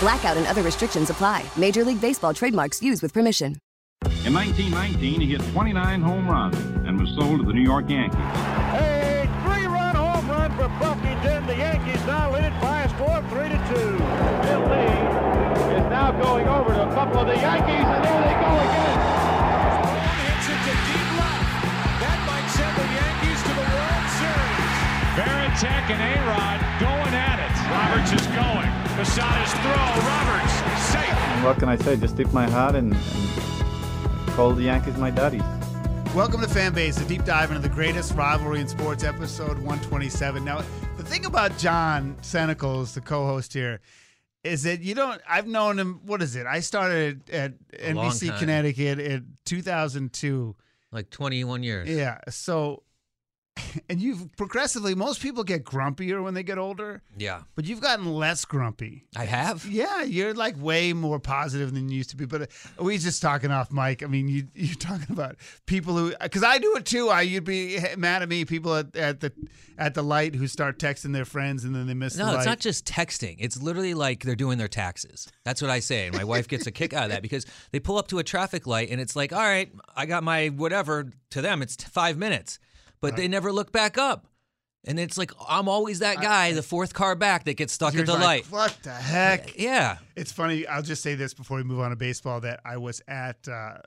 Blackout and other restrictions apply. Major League Baseball trademarks used with permission. In 1919, he hit 29 home runs and was sold to the New York Yankees. A three-run home run for Buffington. The Yankees now lead it by a score of three to two. Bill Lee is now going over to a couple of the Yankees, and there they go again. Hits it to deep left. That might send the Yankees to the World Series. Varitek and A-Rod going at it. Roberts is going. Posada's throw. Roberts safe. And what can I say? Just tip my hat and, and call the Yankees my daddies. Welcome to Fanbase, a deep dive into the greatest rivalry in sports, episode 127. Now, the thing about John Senecals, the co-host here, is that you don't. I've known him. What is it? I started at A NBC. Connecticut in 2002. Like 21 years. Yeah. So, and you've progressively. Most people get grumpier when they get older, Yeah. but you've gotten less grumpy. I have. Yeah, you're like way more positive than you used to be. But uh, we just talking off mic. I mean, you you're talking about people who because I do it too. I you'd be mad at me people at, at the at the light who start texting their friends and then they miss the No, light. it's not just texting. It's literally like they're doing their taxes. That's what I say. And my wife gets a kick out of that because they pull up to a traffic light and it's like, all right, I got my whatever. To them, it's five minutes, but they never look back up. And it's like, I'm always that guy, the fourth car back that gets stuck at the like, light. What the heck? Yeah. It's funny. I'll just say this before we move on to baseball that I was at. Uh,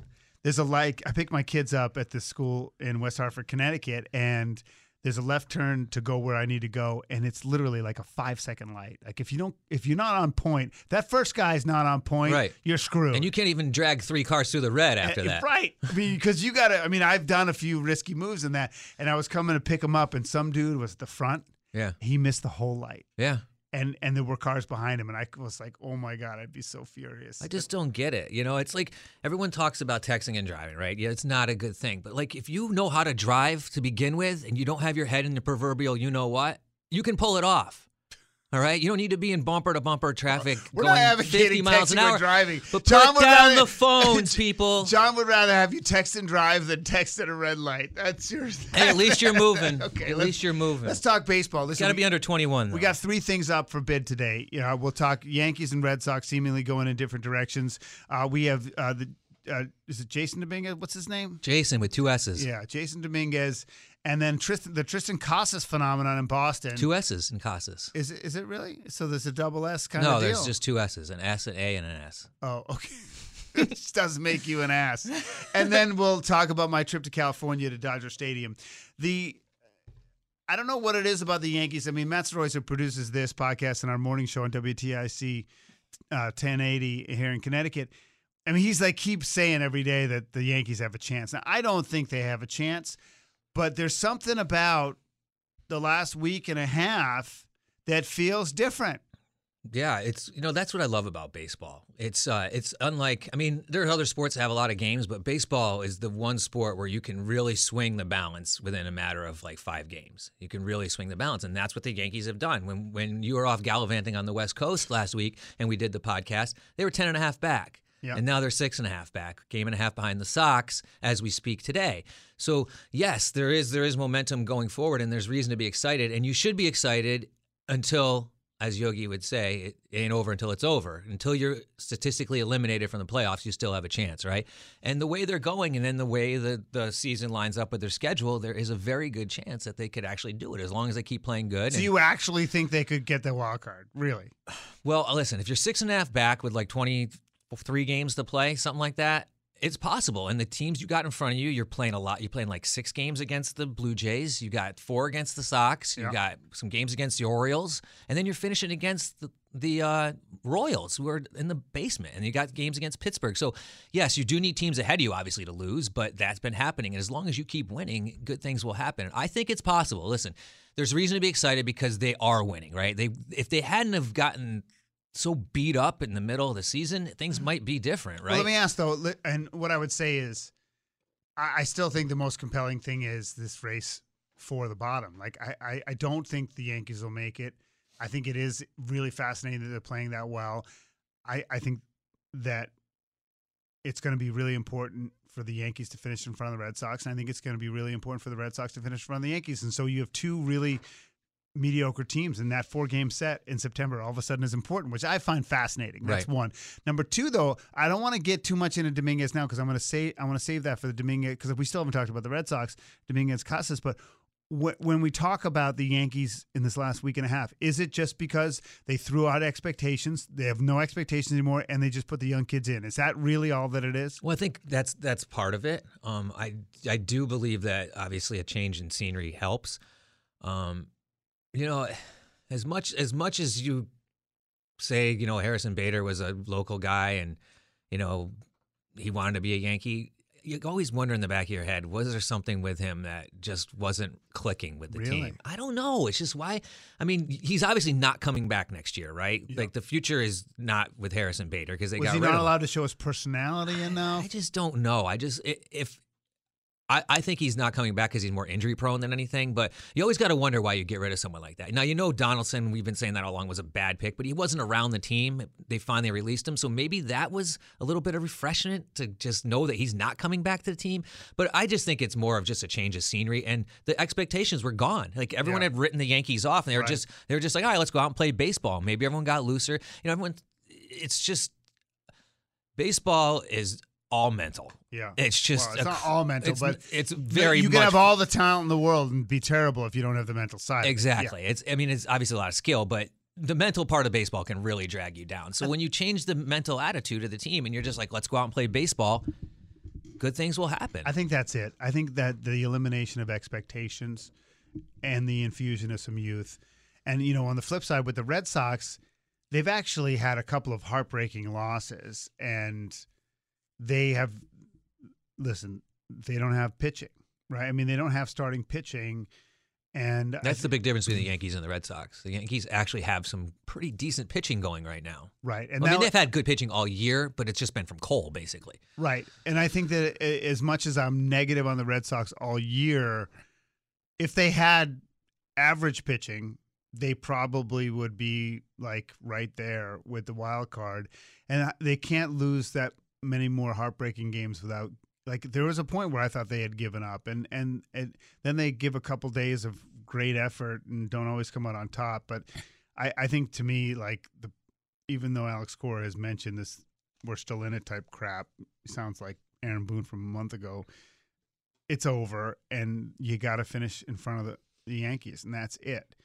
there's a like. I picked my kids up at this school in West Hartford, Connecticut, and there's a left turn to go where I need to go, and it's literally like a five second light. Like if you don't, if you're not on point, that first guy's not on point, Right. You're screwed. And you can't even drag three cars through the red after Uh, that. Right. I mean, because you got to, I mean, I've done a few risky moves in that, and I was coming to pick him up, and some dude was at the front. Yeah. He missed the whole light. Yeah. And, and there were cars behind him, and I was like, "Oh my god, I'd be so furious." I just don't get it. You know, it's like everyone talks about texting and driving, right? Yeah, it's not a good thing. But like if you know how to drive to begin with and you don't have your head in the proverbial you know what, you can pull it off. All right? You don't need to be in bumper to bumper traffic We're going not 50 advocating miles an hour. driving. But John put would down rather- the phones, people. John would rather have you text and drive than text at a red light. That's your. Hey, at least you're moving. okay, at least you're moving. Let's talk baseball. Listen, got to we- be under 21. Though. We got three things up for bid today. You know, we'll talk Yankees and Red Sox seemingly going in different directions. Uh, we have uh, the uh, is it Jasson Dominguez? What's his name? Jason with two S's. Yeah, Jasson Dominguez, and then Tristan, the Triston Casas phenomenon in Boston. Two S's in Casas. Is it, is it really? So there's a double S kind No, of deal. No, there's just two S's, an S, an A, and an S. Oh, okay. Which does make you an ass. And then we'll talk about my trip to California to Dodger Stadium. The I don't know what it is about the Yankees. I mean, Matt Royce, who produces this podcast and our morning show on WTIC uh, 1080 here in Connecticut. I mean, he's like keeps saying every day that the Yankees have a chance. Now, I don't think they have a chance, but there's something about the last week and a half that feels different. Yeah, it's you know that's what I love about baseball. It's uh it's unlike I mean there are other sports that have a lot of games, but baseball is the one sport where you can really swing the balance within a matter of like 5 games. You can really swing the balance and that's what the Yankees have done. When when you were off gallivanting on the West Coast last week and we did the podcast, they were 10 and a half back. And now they're six and a half back, game and a half behind the Sox as we speak today. So yes, there is there is momentum going forward, and there's reason to be excited. And you should be excited until, as Yogi would say, it ain't over until it's over. Until you're statistically eliminated from the playoffs, you still have a chance, right? And the way they're going, and then the way the the season lines up with their schedule, there is a very good chance that they could actually do it as long as they keep playing good. Do and- you actually think they could get the wild card? Really? well, listen, if you're six and a half back with like 23 games to play, something like that, it's possible. And the teams you got in front of you, you're playing a lot. You're playing like six games against the Blue Jays. You got four against the Sox. You Yeah. got some games against the Orioles, and then you're finishing against the the uh, Royals, who are in the basement, and you got games against Pittsburgh. So yes, you do need teams ahead of you, obviously, to lose, but that's been happening. And as long as you keep winning, good things will happen. I think it's possible. Listen, there's reason to be excited because they are winning, right? They if they hadn't have gotten so beat up in the middle of the season, things mm-hmm. might be different, right? Well, let me ask though, and what I would say is, I, I still think the most compelling thing is this race for the bottom. Like I, I, I don't think the Yankees will make it. I think it is really fascinating that they're playing that well. I, I think that it's going to be really important for the Yankees to finish in front of the Red Sox, and I think it's going to be really important for the Red Sox to finish in front of the Yankees. And so you have two really mediocre teams in that four game set in September all of a sudden is important, which I find fascinating. That's Right. one. Number two, though, I don't want to get too much into Dominguez now because I'm going to say I want to save that for the Dominguez because we still haven't talked about the Red Sox, Dominguez Casas, but. wh- When we talk about the Yankees in this last week and a half, is it just because they threw out expectations? They have no expectations anymore, and they just put the young kids in. Is that really all that it is? Well, I think that's that's part of it. Um, I I do believe that obviously a change in scenery helps. Um, you know, as much as much as you say, you know, Harrison Bader was a local guy and you know he wanted to be a Yankee. You always wonder in the back of your head, was there something with him that just wasn't clicking with the Really? team? I don't know. It's just why. I mean, he's obviously not coming back next year, right? Like the future is not with Harrison Bader because they Was got he rid not of him. allowed to show his personality enough? I just don't know. I just if I, I think he's not coming back because he's more injury prone than anything. But you always got to wonder why you get rid of someone like that. Now you know Donaldson. We've been saying that all along was a bad pick, but he wasn't around the team. They finally released him, so maybe that was a little bit of refreshment to just know that he's not coming back to the team. But I just think it's more of just a change of scenery, and the expectations were gone. Like everyone Yeah. had written the Yankees off, and they were Right. just they were just like, all right, let's go out and play baseball. Maybe everyone got looser. You know, everyone. It's just baseball is all mental. Yeah. It's just Well, it's a not all mental, it's, but it's very You can have all the talent in the world and be terrible if you don't have the mental side. exactly. It's I mean it's obviously a lot of skill, but the mental part of baseball can really drag you down. So when you change the mental attitude of the team and you're just like, let's go out and play baseball, good things will happen. I think that's it. I think that the elimination of expectations and the infusion of some youth. And, you know, on the flip side, with the Red Sox, they've actually had a couple of heartbreaking losses. And they have, listen, they don't have pitching, right? I mean, they don't have starting pitching. And That's the big difference between the Yankees and the Red Sox. The Yankees actually have some pretty decent pitching going right now. right. And I mean, they've had good pitching all year, but it's just been from Cole, basically. Right. And I think that as much as I'm negative on the Red Sox all year, if they had average pitching, they probably would be like right there with the wild card. And they can't lose that many more heartbreaking games without like there was a point where I thought they had given up and and, and then they give a couple days of great effort and don't always come out on top. But I, I think to me, like the even though Alex Cora has mentioned this we're still in it type crap. Sounds like Aaron Boone from a month ago. It's over, and you got to finish in front of the, the Yankees, and that's it.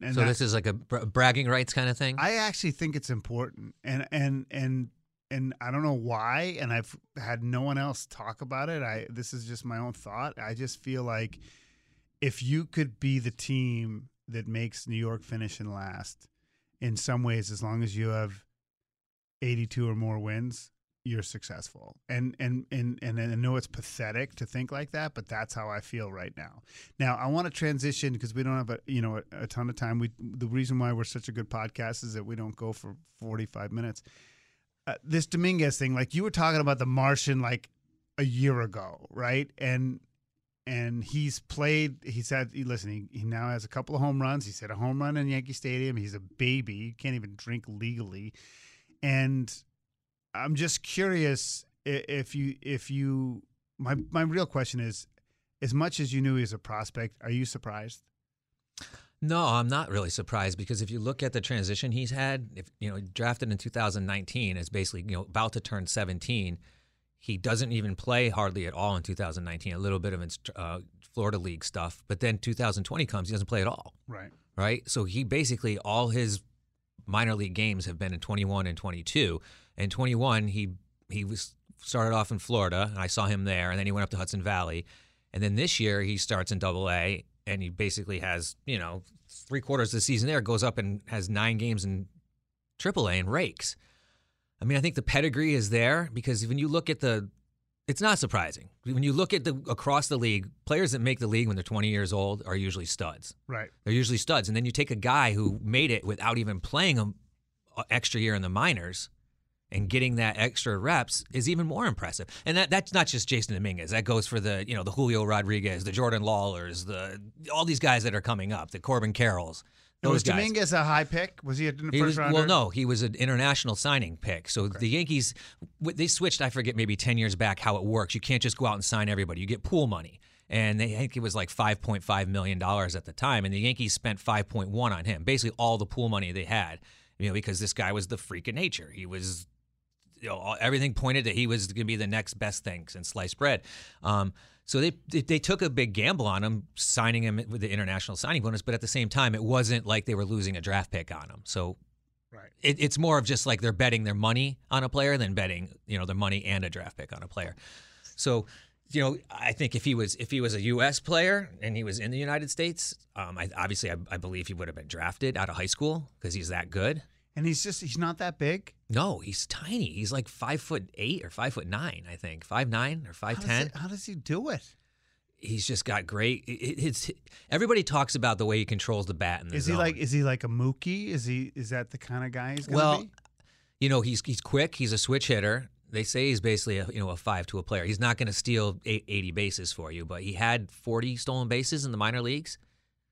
And so that- this is like a bra- bragging rights kind of thing. I actually think it's important, and and and and I don't know why, and I've had no one else talk about it. I this is just my own thought. I just feel like if you could be the team that makes New York finish in last, in some ways, as long as you have eighty-two or more wins, you're successful. And and and and I know it's pathetic to think like that, but that's how I feel right now. Now I want to transition because we don't have a you know a, a ton of time. We the reason why we're such a good podcast is that we don't go for forty-five minutes. Uh, this Dominguez thing, like you were talking about the Martian like a year ago, right? And and he's played. He, listen, he, he now has a couple of home runs. He's hit a home run in Yankee Stadium. He's a baby. He can't even drink legally. And I'm just curious if you if you my my real question is, as much as you knew he was a prospect, are you surprised? No, I'm not really surprised because if you look at the transition he's had, if you know, drafted in 2019 is basically you know about to turn 17. He doesn't even play hardly at all in 2019. A little bit of uh, Florida League stuff, but then 2020 comes, he doesn't play at all. Right. Right. So he basically all his minor league games have been in 21 and 22. And 21, he he was started off in Florida, and I saw him there, and then he went up to Hudson Valley, and then this year he starts in Double A, and he basically has you know three quarters of the season there, goes up and has nine games in Triple A and rakes. I mean, I think the pedigree is there because when you look at the, it's not surprising when you look at the across the league, players that make the league when they're 20 years old are usually studs. Right. They're usually studs, and then you take a guy who made it without even playing a, a extra year in the minors and getting that extra reps is even more impressive. And that that's not just Jasson Dominguez. That goes for the you know the Julio Rodriguez, the Jordan Lawlars, the all these guys that are coming up, the Corbin Carrolls. Those was guys. Dominguez a high pick? Was he a first He was, rounder? well, no, he was an international signing pick. So the Yankees, they switched. I forget maybe ten years back how it works. You can't just go out and sign everybody. You get pool money, and they I think it was like five point five million dollars at the time, and the Yankees spent five point one on him. Basically, all the pool money they had, you know, because this guy was the freak of nature. He was you know, all- everything pointed that he was going to be the next best thing since sliced bread. Um, so they, they they took a big gamble on him, signing him with the international signing bonus. But at the same time, it wasn't like they were losing a draft pick on him. So Right. it, it's more of just like they're betting their money on a player than betting you know their money and a draft pick on a player. So you know, I think if he was if he was a U.S. player and he was in the United States, um, I, obviously I, I believe he would have been drafted out of high school because he's that good. And he's just he's not that big. No, he's tiny. He's like five foot eight or five foot nine, I think, five nine or five How ten. it- how does he do it? He's just got great. It, it- it's everybody talks about the way he controls the bat in the Is he like is he like a Mookie? Is he is that the kind of guy he's gonna well, be? you know, he's he's quick. He's a switch hitter. They say he's basically a you know a five to a player. He's not going to steal eight- 80 bases for you, but he had 40 stolen bases in the minor leagues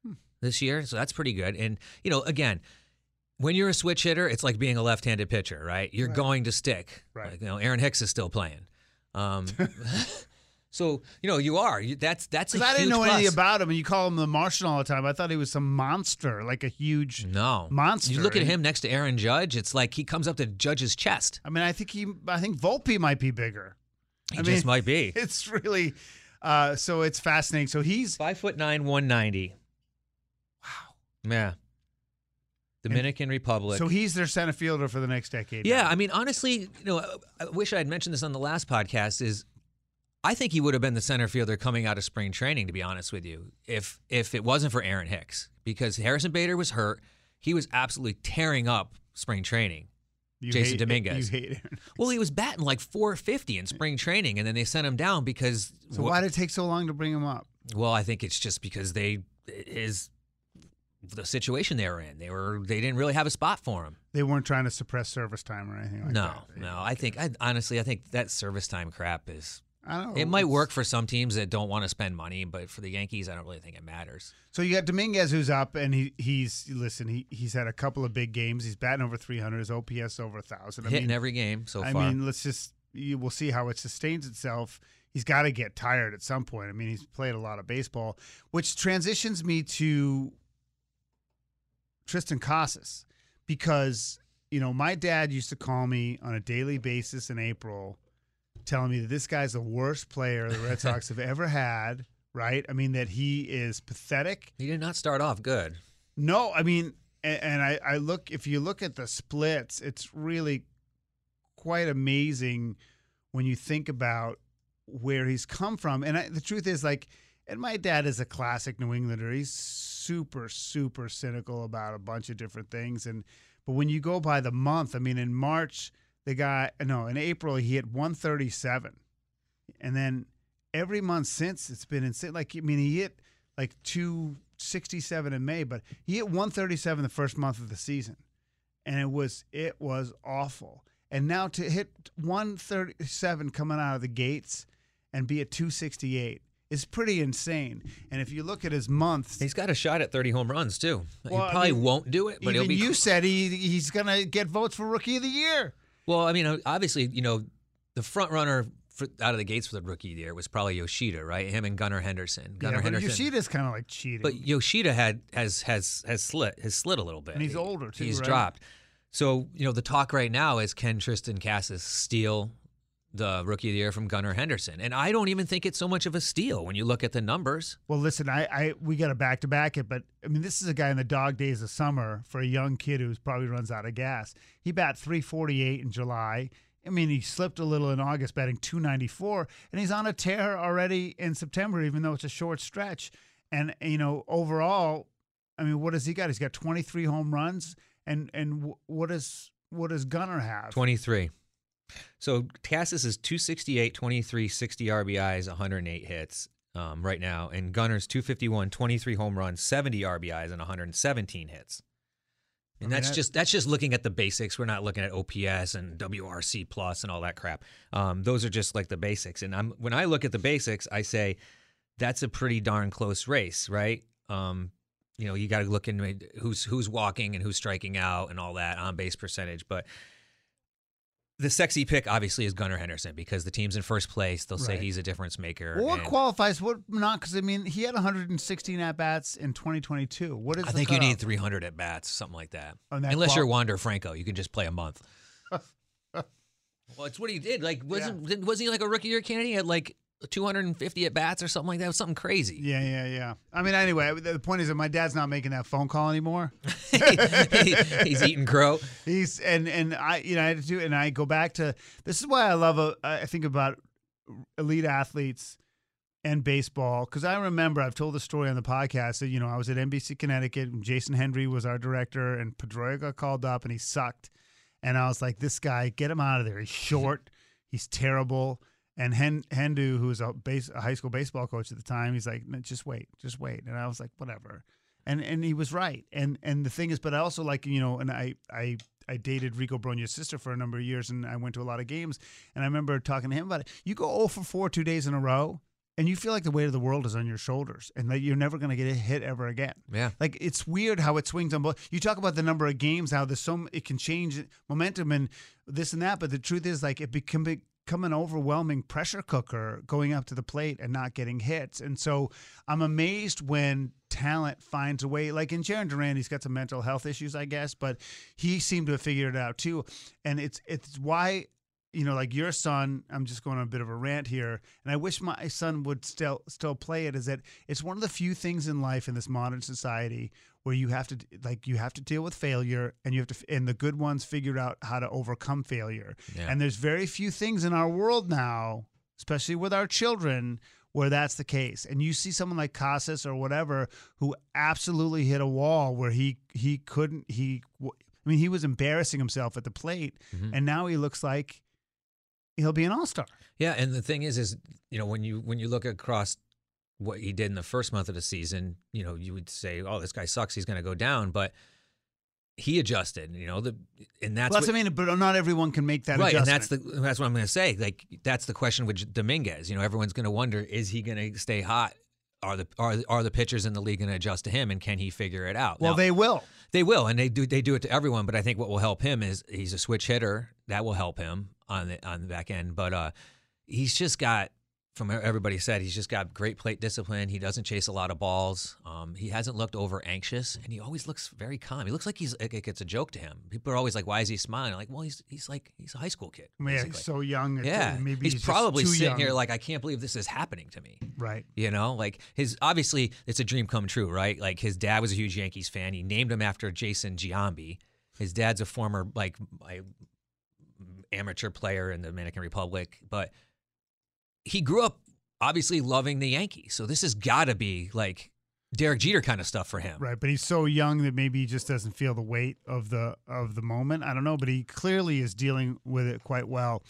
Hmm. this year, so that's pretty good. And you know, again, when you're a switch hitter, it's like being a left-handed pitcher, right? You're Right. going to stick. Right. Like, you know, Aaron Hicks is still playing. Um, so you know, you are. You, that's that's Because I didn't know anything about him, and you call him the Martian all the time. I thought he was some monster, like a huge No monster. You look at him next to Aaron Judge. It's like he comes up to Judge's chest. I mean, I think he, I think Volpe might be bigger. He I just mean, might be. It's really, uh, so it's fascinating. So he's Five foot nine, one ninety. wow. Yeah. Dominican Republic. So he's their center fielder for the next decade. yeah, now. I mean, honestly, you know, I wish I had mentioned this on the last podcast. Is I think he would have been the center fielder coming out of spring training. To be honest with you, if if it wasn't for Aaron Hicks, because Harrison Bader was hurt, he was absolutely tearing up spring training. You Jason hate- Dominguez. You hate Aaron. Well, he was batting like 450 in spring training, and then they sent him down because. So why did it take so long to bring him up? Well, I think it's just because they his the situation they were in. They were they didn't really have a spot for him. They weren't trying to suppress service time or anything like no, that. They- no. I think I honestly I think that service time crap is. I don't know. It might work for some teams that don't want to spend money, but for the Yankees, I don't really think it matters. So you got Dominguez who's up, and he he's listen. He he's had a couple of big games. He's batting over 300. His OPS over a thousand. I Hitting mean, every game so I far. I mean, let's just you will see how it sustains itself. He's got to get tired at some point. I mean, he's played a lot of baseball, which transitions me to Triston Casas because you know my dad used to call me on a daily basis in April, telling me that this guy's the worst player the Red Sox have ever had. Right? I mean that he is pathetic. he did not start off good. No, I mean, and, and I, I look if you look at the splits, it's really quite amazing when you think about where he's come from. And I, the truth is, like, and my dad is a classic New Englander. He's super, super cynical about a bunch of different things. And but when you go by the month, I mean, in March, the guy, no, in April he hit 137, and then every month since it's been insane. Like, I mean, he hit like 267 in May, but he hit 137 the first month of the season, and it was it was awful. And now to hit 137 coming out of the gates and be at 268 is pretty insane. And if you look at his months, He's got a shot at 30 home runs too. Well, he probably mean, won't do it, but even he'll be. you said he he's gonna get votes for rookie of the year. Well, I mean, obviously, you know, the front runner for, out of the gates for the rookie year was probably Yoshida, right? Him and Gunnar Henderson. Gunnar yeah, Henderson. Yoshida's kind of like cheating. But Yoshida had has has has slit has slid a little bit, And he's older, too, He's right? dropped. So you know the talk right now is can Triston Casas steal the rookie of the year from Gunnar Henderson? And I don't even think it's so much of a steal when you look at the numbers. Well, listen, I, I we got to back to back it, but I mean, this is a guy in the dog days of summer for a young kid who's probably runs out of gas. He bat 348 in July. I mean, he slipped a little in August, batting 294, and he's on a tear already in September, even though it's a short stretch. And you know, overall, I mean, what has he got? He's got 23 home runs, and and wh- what does what does Gunnar have? 23. So Casas is 268, 23, 60 RBIs, 108 hits um, right now. And Gunnar's 251, 23 home runs, 70 RBIs, and 117 hits. And I mean, that's that- just that's just looking at the basics. We're not looking at OPS and WRC plus and all that crap. Um, those are just like the basics. And I'm when I look at the basics, I say that's a pretty darn close race, right? Um, you know, you got to look into who's who's walking and who's striking out and all that on base percentage. But the sexy pick obviously is Gunnar Henderson because the team's in first place. They'll say Right. he's a difference maker. Well, what and qualifies? What not? Because I mean, he had 116 at bats in 2022. What is? I the think you need 300 at bats, something like that. That Unless qual- you're Wander Franco, you can just play a month. well, it's what he did. Like, wasn't wasn't he like a rookie year candidate? He had like 250 at bats or something like that. It was something crazy. Yeah, yeah, yeah. I mean, anyway, the point is that my dad's not making that phone call anymore. He- he's eating crow. He's and and I you know I had to do and I go back to this is why I love uh, I think about elite athletes and baseball because I remember I've told the story on the podcast that you know I was at NBC Connecticut and Jason Hendry was our director and Pedroia got called up and he sucked and I was like this guy get him out of there he's short he's terrible and Hen- Hendu who was a base a high school baseball coach at the time he's like just wait just wait. And I was like whatever. And and he was right. And and the thing is but I also like you know and I I I dated Rico Brogna's sister for a number of years and I went to a lot of games. And I remember talking to him about it. You go 0 for 4 two days in a row and you feel like the weight of the world is on your shoulders and that you're never going to get a hit ever again. Yeah. like it's weird how it swings on both. You talk about the number of games, how there's so it can change momentum and this and that, but the truth is like it become become an overwhelming pressure cooker going up to the plate and not getting hits. And so I'm amazed when talent finds a way. Like in Jarren Duran, he's got some mental health issues, I guess, but he seemed to have figured it out too. And it's it's why you know, like your son, I'm just going on a bit of a rant here, and I wish my son would still still play it. Is that it's one of the few things in life in this modern society where you have to like you have to deal with failure, and you have to, and the good ones figured out how to overcome failure. Yeah. And there's very few things in our world now, especially with our children, where that's the case. And you see someone like Casas or whatever who absolutely hit a wall where he he couldn't he. I mean, he was embarrassing himself at the plate, Mhm. and now he looks like he'll be an all star. Yeah, and the thing is, is you know when you when you look across what he did in the first month of the season, you know you would say, "Oh, this guy sucks. He's going to go down," but he adjusted. You know the and that's Well, that's what, I mean, but not everyone can make that right, and that's the that's what I'm going to say. Like that's the question with Dominguez. You know, everyone's going to wonder: Is he going to stay hot? Are the are are the pitchers in the league going to adjust to him, and can he figure it out? well, Now, they will. they will, and they do. They do it to everyone. But I think what will help him is he's a switch hitter. That will help him on the on the back end. But uh, he's just got, from everybody said, he's just got great plate discipline. He doesn't chase a lot of balls. Um, he hasn't looked over anxious, and he always looks very calm. He looks like he's like it's a joke to him. People are always like, "Why is he smiling?" like, well, he's he's like he's a high school kid. Mean, basically. he's so young. yeah, maybe he's, he's, probably sitting young. here like, I can't believe this is happening to me. right. You know, like his obviously it's a dream come true, right? Like his dad was a huge Yankees fan. He named him after Jason Giambi. His dad's a former like amateur player in the Dominican Republic, but he grew up obviously loving the Yankees. So this has got to be like Derek Jeter kind of stuff for him. Right, but he's so young that maybe he just doesn't feel the weight of the of the moment. I don't know, but he clearly is dealing with it quite well.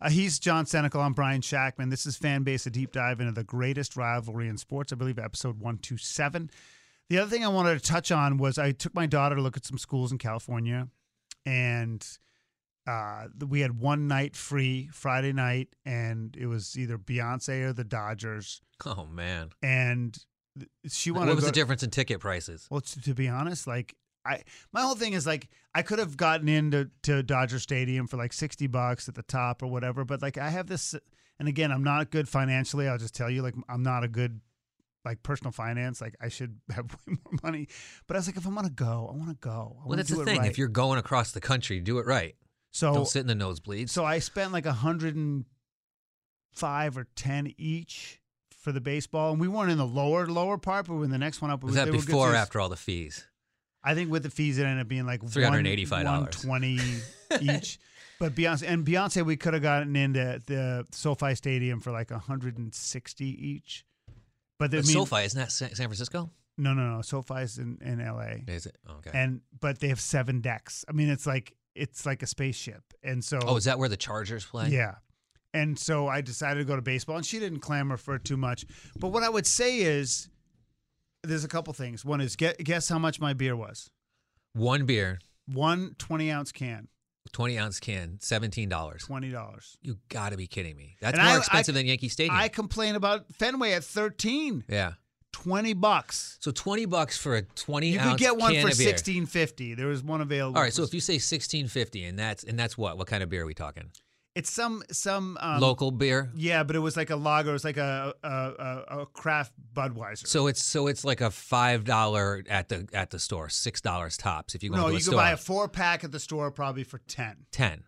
Uh, he's John Senecal. I'm Brian Shactman. This is Fan Base, a deep dive into the greatest rivalry in sports. I believe episode 127. The other thing I wanted to touch on was I took my daughter to look at some schools in California, and uh, we had one night free Friday night, and it was either Beyonce or the Dodgers. Oh man. And she wanted What was the difference in ticket prices? well, to, to be honest, like I, my whole thing is like I could have gotten into to Dodger Stadium for like sixty bucks at the top or whatever, but like I have this, and again, I'm not good financially. I'll just tell you, like I'm not a good like personal finance. Like I should have way more money, but I was like, if I'm gonna go, I want to go. I Well, that's the thing. right. If you're going across the country, do it right. So Don't sit in the nosebleeds. so I spent like a hundred and five or ten each for the baseball, and we weren't in the lower lower part, but when the next one up, was that they were before or after all the fees? I think with the fees, it ended up being like $385. One twenty each. But Beyonce and Beyonce, we could have gotten into the SoFi Stadium for like 160 each. But, But mean, SoFi isn't that San San Francisco? no, no, no. SoFi's in, in LA, Is it? Oh, okay. and but they have seven decks. I mean, it's like it's like a spaceship, and oh, so oh, is that where the Chargers play? yeah. And so I decided to go to baseball, and she didn't clamor for it too much. But what I would say is, there's a couple things. One is get, guess how much my beer was. One beer, One 20 ounce can, twenty ounce can, seventeen dollars. twenty dollars. You got to be kidding me. That's And more I- expensive I- than Yankee Stadium. I complain about Fenway at 13. yeah. 20 bucks. So twenty bucks for a twenty You ounce could get one for 16.50. There was one available. All right. So if you say sixteen fifty, and that's and that's what? What kind of beer are we talking? it's some some um, Local beer. Yeah, but it was like a lager. It was like a a, a, a craft Budweiser. So it's so it's like a five dollar at the at the store, six dollars tops if you go no, to you could store. buy a four pack at the store probably for 10. ten.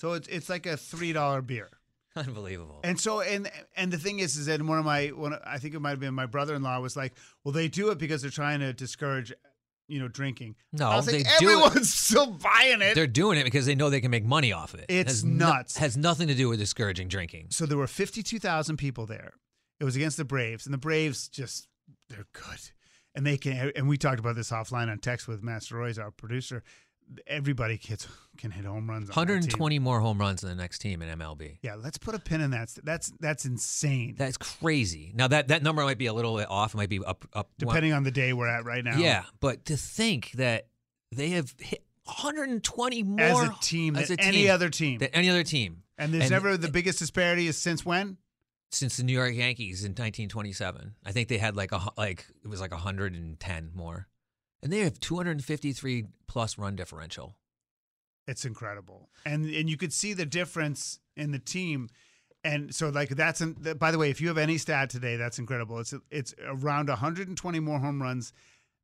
So it's it's like a three dollar beer. Unbelievable. And so and and the thing is is that one of my one I think it might have been my brother in law was like, well, they do it because they're trying to discourage, you know, drinking. No, I was they like, do it- everyone's still buying it. They're doing it because they know they can make money off of it. It's has no- nuts. has nothing to do with discouraging drinking. so there were fifty two thousand people there. It was against the Braves, and the Braves just they're good, and they can. And we talked about this offline on text with Matt Royce our producer. Everybody gets can hit home runs. on 120 more home runs than the next team in MLB. Yeah, let's put a pin in that. That's that's insane. That's crazy. Now that that number might be a little bit off. It might be up up. depending on the day we're at right now. Yeah, but to think that they have hit 120 more as a team as than a any other team. than any other team. and there's and- never the biggest disparity is since when? since the New York Yankees in 1927. I think they had like a like it was like 110 more, and they have 253 plus run differential. It's incredible, and and you could see the difference in the team. And so, like that's an, by the way, if you have any stat today, that's incredible. It's it's around 120 more home runs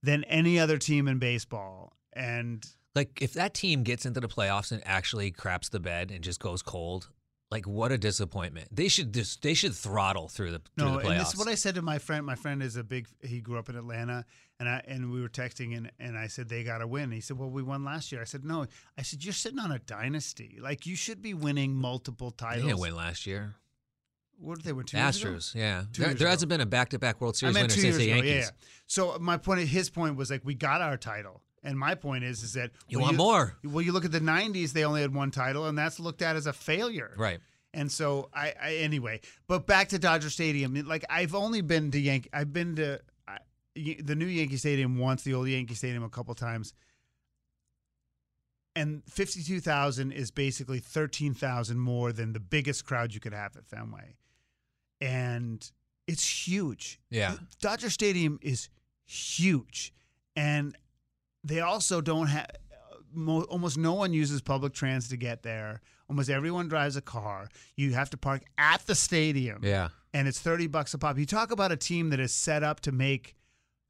than any other team in baseball, and Like if that team gets into the playoffs and actually craps the bed and just goes cold, like what a disappointment. They should just they should throttle through the through no, the playoffs. and this is what I said to my friend. My friend is a big. He grew up in Atlanta, and I and we were texting, and and I said they got to win. He said, "Well, we won last year." I said, "No." I said, "You're sitting on a dynasty. Like you should be winning multiple they titles." didn't win last year. What did they win? Two? Astros, yeah. Two There, there hasn't been a back-to-back World Series winner since the. Yankees. Yeah, yeah. So my point, his point was like we got our title, and my point is, is that You want more. Well, you look at the '90s; they only had one title, and that's looked at as a failure. Right. And so I, I anyway, but back to Dodger Stadium. Like I've only been to Yankee. I've been to the new Yankee Stadium once, the old Yankee Stadium a couple times. And fifty-two thousand is basically thirteen thousand more than the biggest crowd you could have at Fenway, and it's huge. Yeah. Dodger Stadium is huge, and they also don't have. Almost no one uses public trans to get there. Almost everyone drives a car. You have to park at the stadium, Yeah. and it's thirty bucks a pop. You talk about a team that is set up to make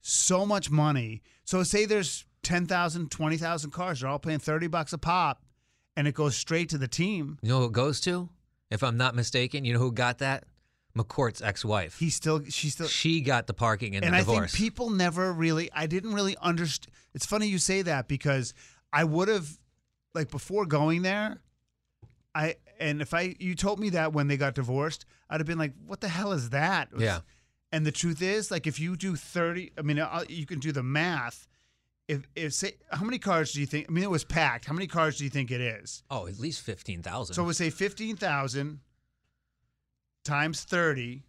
so much money. So say there's 10,000, 20,000 cars. They're all paying 30 bucks a pop and it goes straight to the team. You know who it goes to? If I'm not mistaken, you know who got that? McCourt's ex-wife. He's still she's still she got the parking and, and the I divorce. think people never really I didn't really understand it's funny you say that because I would have like before going there I and if I you told me that when they got divorced I'd have been like what the hell is that Yeah. And the truth is like if you do 30 I mean i you can do the math if if say how many cars do you think I mean it was packed how many cars do you think it is oh, at least 15,000. so we say 15,000 times 30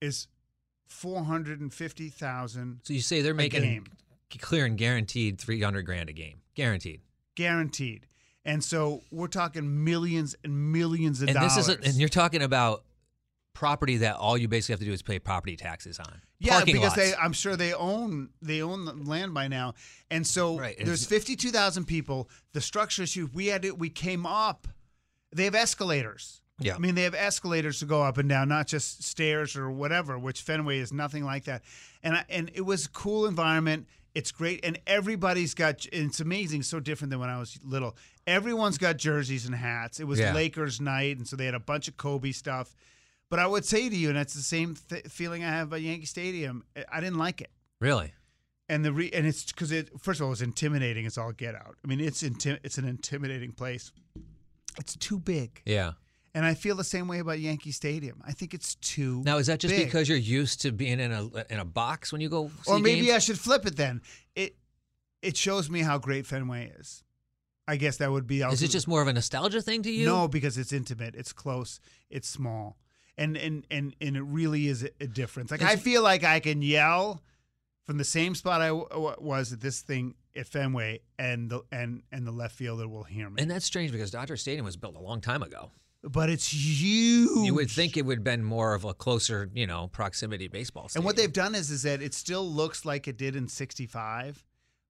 is 450,000 So you say they're making game. clear and guaranteed 300 grand a game. Guaranteed. guaranteed. And so we're talking millions and millions of And dollars. this is a, and you're talking about property that all you basically have to do is pay property taxes on. yeah, Parking because lots. they I'm sure they own they own the land by now. And so Right, there's 52,000 people. The structure issue we had it we came up. They have escalators. Yeah. I mean, they have escalators to go up and down, not just stairs or whatever. Which Fenway is nothing like that. And I, and it was a cool environment. It's great, and everybody's got. It's amazing, so different than when I was little. Everyone's got jerseys and hats. It was Yeah. Lakers night, and so they had a bunch of Kobe stuff. But I would say to you, and it's the same th- feeling I have about Yankee Stadium. I- I didn't like it. Really? and the re- and it's because it first of all it's intimidating It's all get out. I mean it's inti- it's an intimidating place. It's too big, Yeah. and I feel the same way about Yankee Stadium. I think it's too. Now is that just big. because you're used to being in a in a box when you go see or maybe games? I should flip it then. It it shows me how great Fenway is. I guess that would be. Is it just more of a nostalgia thing to you? No, because it's intimate, it's close, it's small, and and and and it really is a, difference. Like I feel like I can yell from the same spot I w- was at this thing at Fenway, and the and and the left fielder will hear me. And that's strange because Dodger Stadium was built a long time ago. but it's huge. You would think it would have been more of a closer, you know, proximity baseball. And what they've done is is that it still looks like it did in '65,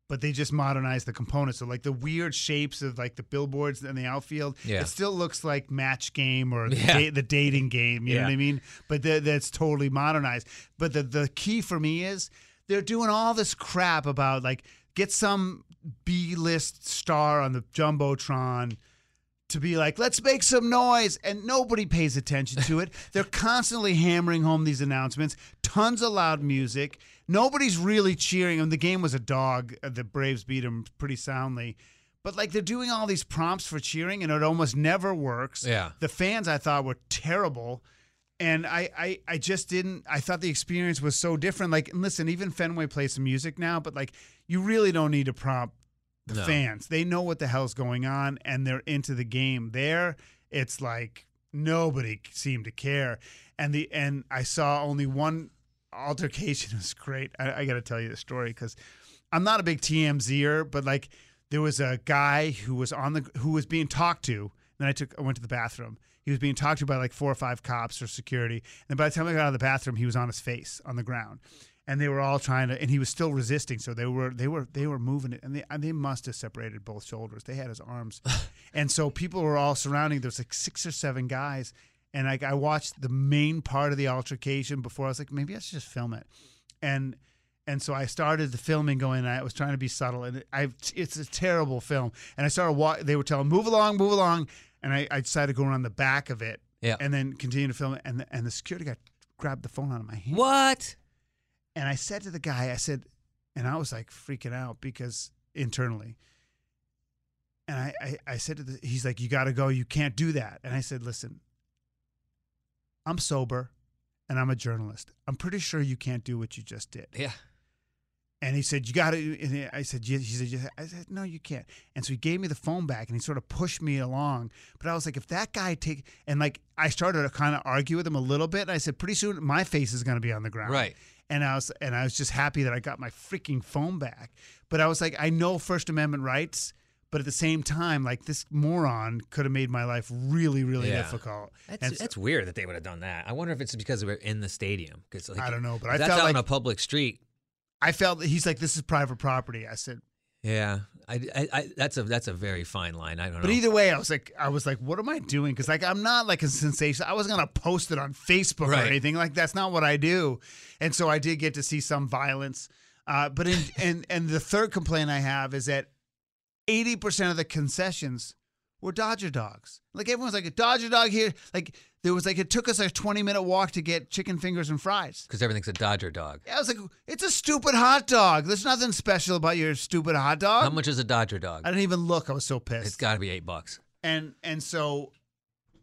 but they just modernized the components. So like the weird shapes of like the billboards in the outfield, Yeah. it still looks like Match Game or the, Yeah. da- the dating game. You know what I mean? But th- that's totally modernized. But the the key for me is they're doing all this crap about like get some B list star on the jumbotron to be like, let's make some noise, and nobody pays attention to it. They're constantly hammering home these announcements, tons of loud music. Nobody's really cheering. And the game was a dog. Uh, The Braves beat them pretty soundly. But like they're doing all these prompts for cheering, and it almost never works. Yeah. The fans I thought were terrible. And I, I, I just didn't. I thought the experience was so different. Like, and listen, even Fenway plays some music now, but like, you really don't need to prompt the No. fans. They know what the hell's going on and they're into the game. There, it's like nobody seemed to care. And the and I saw only one altercation. It was great. I, I got to tell you the story because I'm not a big TMZer, but like there was a guy who was on the who was being talked to. Then I took I went to the bathroom. He was being talked to by like four or five cops or security. And by the time I got out of the bathroom, he was on his face on the ground. And they were all trying to, and he was still resisting. So they were, they were, they were moving it, and they, and they must have separated both shoulders. They had his arms, and so people were all surrounding. There was like six or seven guys, and like I watched the main part of the altercation before. I was like, maybe I should just film it, and and so I started the filming going. And I was trying to be subtle, and I it's a terrible film. And I started walk. They were telling move along, move along, and I, I decided to go around the back of it, Yeah. and then continue to film it. And the, and the security guy grabbed the phone out of my hand. What? And I said to the guy, I said, and I was like freaking out because internally. And I, I, I said to the, he's like, you got to go. You can't do that. And I said, listen, I'm sober and I'm a journalist. I'm pretty sure you can't do what you just did. Yeah. And he said, "You got to." And I said. He said, "Yeah." I said, "No, you can't." And so he gave me the phone back, and he sort of pushed me along. But I was like, "If that guy take," and like I started to kind of argue with him a little bit. And I said, "Pretty soon, my face is going to be on the ground." Right. And I was, and I was just happy that I got my freaking phone back. But I was like, I know First Amendment rights, but at the same time, like this moron could have made my life really, really Yeah. difficult. That's, so- that's weird that they would have done that. I wonder if it's because we're in the stadium. Because like, I don't know, but I that's felt out on a public street. I felt that he's like, "This is private property." I said, Yeah, I, I, I, that's a that's a very fine line. I don't But either way, I was like, I was like, what am I doing? Because like, I'm not like a sensation. I wasn't gonna post it on Facebook Right. or anything. Like, that's not what I do. And so I did get to see some violence. Uh, but in and and the third complaint I have is that 80 percent of the concessions were Dodger dogs. Like everyone's like a Dodger dog here. Like there was like it took us a 20 minute walk to get chicken fingers and fries. because everything's a Dodger dog. I was like, it's a stupid hot dog. There's nothing special about your stupid hot dog. How much is a Dodger dog? I didn't even look. I was so pissed It's got to be eight bucks. and and so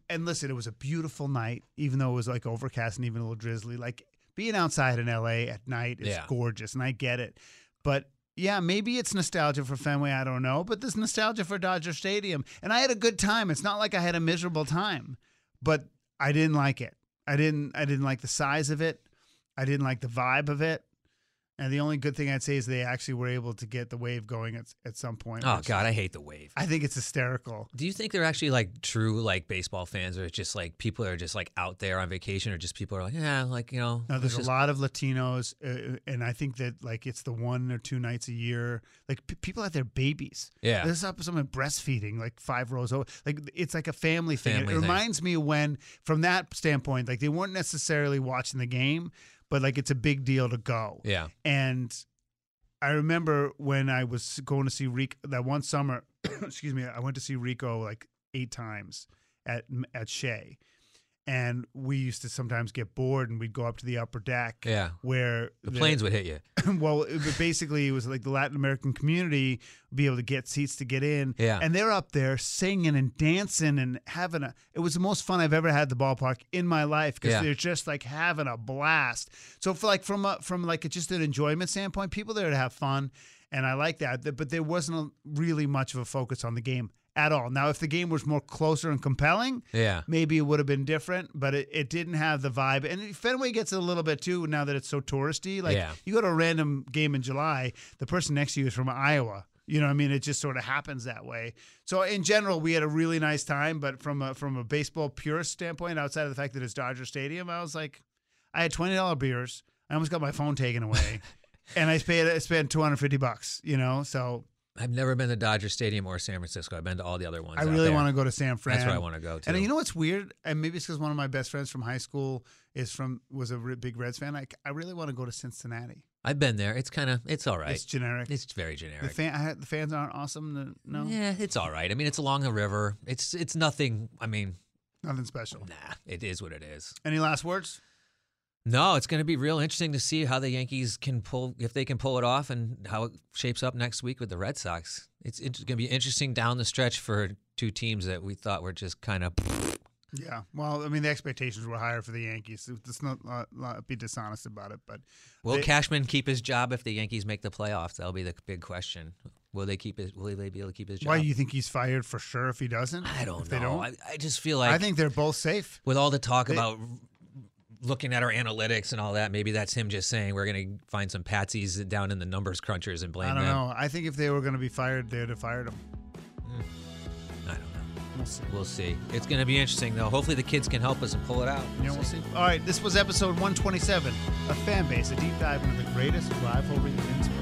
and listen it was a beautiful night even though it was like overcast and even a little drizzly like being outside in la at night is Yeah. gorgeous and i get it but yeah maybe it's nostalgia for fenway i don't know but there's nostalgia for dodger stadium and i had a good time it's not like i had a miserable time but i didn't like it. I didn't i didn't like the size of it. I didn't like the vibe of it and the only good thing i'd say is they actually were able to get the wave going at, at some point Oh God, I hate the wave. i think it's hysterical Do you think they're actually like true like baseball fans, or it's just like people are just like out there on vacation, or just people are like, yeah, like you know, No, there's just- a lot of Latinos, uh, and I think that like it's the one or two nights a year. Like p- people have their babies. Yeah. there's up someone breastfeeding like five rows over. Like it's like a family thing. Family it thing. reminds me when, from that standpoint, like they weren't necessarily watching the game, but like it's a big deal to go. Yeah. And I remember when I was going to see Rico that one summer. excuse me, I went to see Rico like eight times at at Shea, and we used to sometimes get bored and we'd go up to the upper deck. Yeah. where The planes would hit you. well, it, but basically, it was like the Latin American community would be able to get seats to get in. Yeah. And they're up there singing and dancing and having a. It was the most fun I've ever had at the ballpark in my life because Yeah. they're just like having a blast. So for like from a, from like a, just an enjoyment standpoint, people there to have fun, and I like that. But there wasn't really much of a focus on the game at all. Now, if the game was more closer and compelling, Yeah. maybe it would have been different, but it, it didn't have the vibe. And Fenway gets it a little bit too now that it's so touristy. Like Yeah. you go to a random game in July, the person next to you is from Iowa. You know, what I mean, it just sort of happens that way. So in general, we had a really nice time. But from a from a baseball purist standpoint, outside of the fact that it's Dodger Stadium, I was like, I had twenty dollar beers. I almost got my phone taken away, and I paid I spent two hundred fifty bucks. You know, so I've never been to Dodger Stadium or San Francisco. I've been to all the other ones. I really want to go to San Fran. That's where I want to go to. And you know what's weird? And maybe it's because one of my best friends from high school is from was a big Reds fan. I, I really want to go to Cincinnati. I've been there. It's kind of it's all right. It's generic. It's very the generic. fan, I, the fans aren't awesome. The, no, Yeah, it's all right. I mean, it's along the river. It's it's nothing. I mean, nothing special. nah, it is what it is. Any last words? No, it's going to be real interesting to see how the Yankees can pull if they can pull it off and how it shapes up next week with the Red Sox. It's, it's going to be interesting down the stretch for two teams that we thought were just kind of. Yeah. Well, I mean, the expectations were higher for the Yankees. Let's not uh, not be dishonest about it. But Will they- Cashman keep his job if the Yankees make the playoffs? That'll be the big question. Will they keep his? Will they be able to keep his job? why do you think he's fired for sure if he doesn't? I don't if know. They don't. I, I just feel like I think they're both safe. with all the talk They- about looking at our analytics and all that, maybe that's him just saying we're going to find some patsies down in the numbers crunchers and blame them. I don't them. know. I think if they were going to be fired, they'd have fired him. Hmm. I don't know. We'll see. We'll see. It's going to be interesting, though. Hopefully, the kids can help us and pull it out. Yeah, we'll see. All right, this was episode 127 of Fan Base, a deep dive into the greatest rivalry in sports.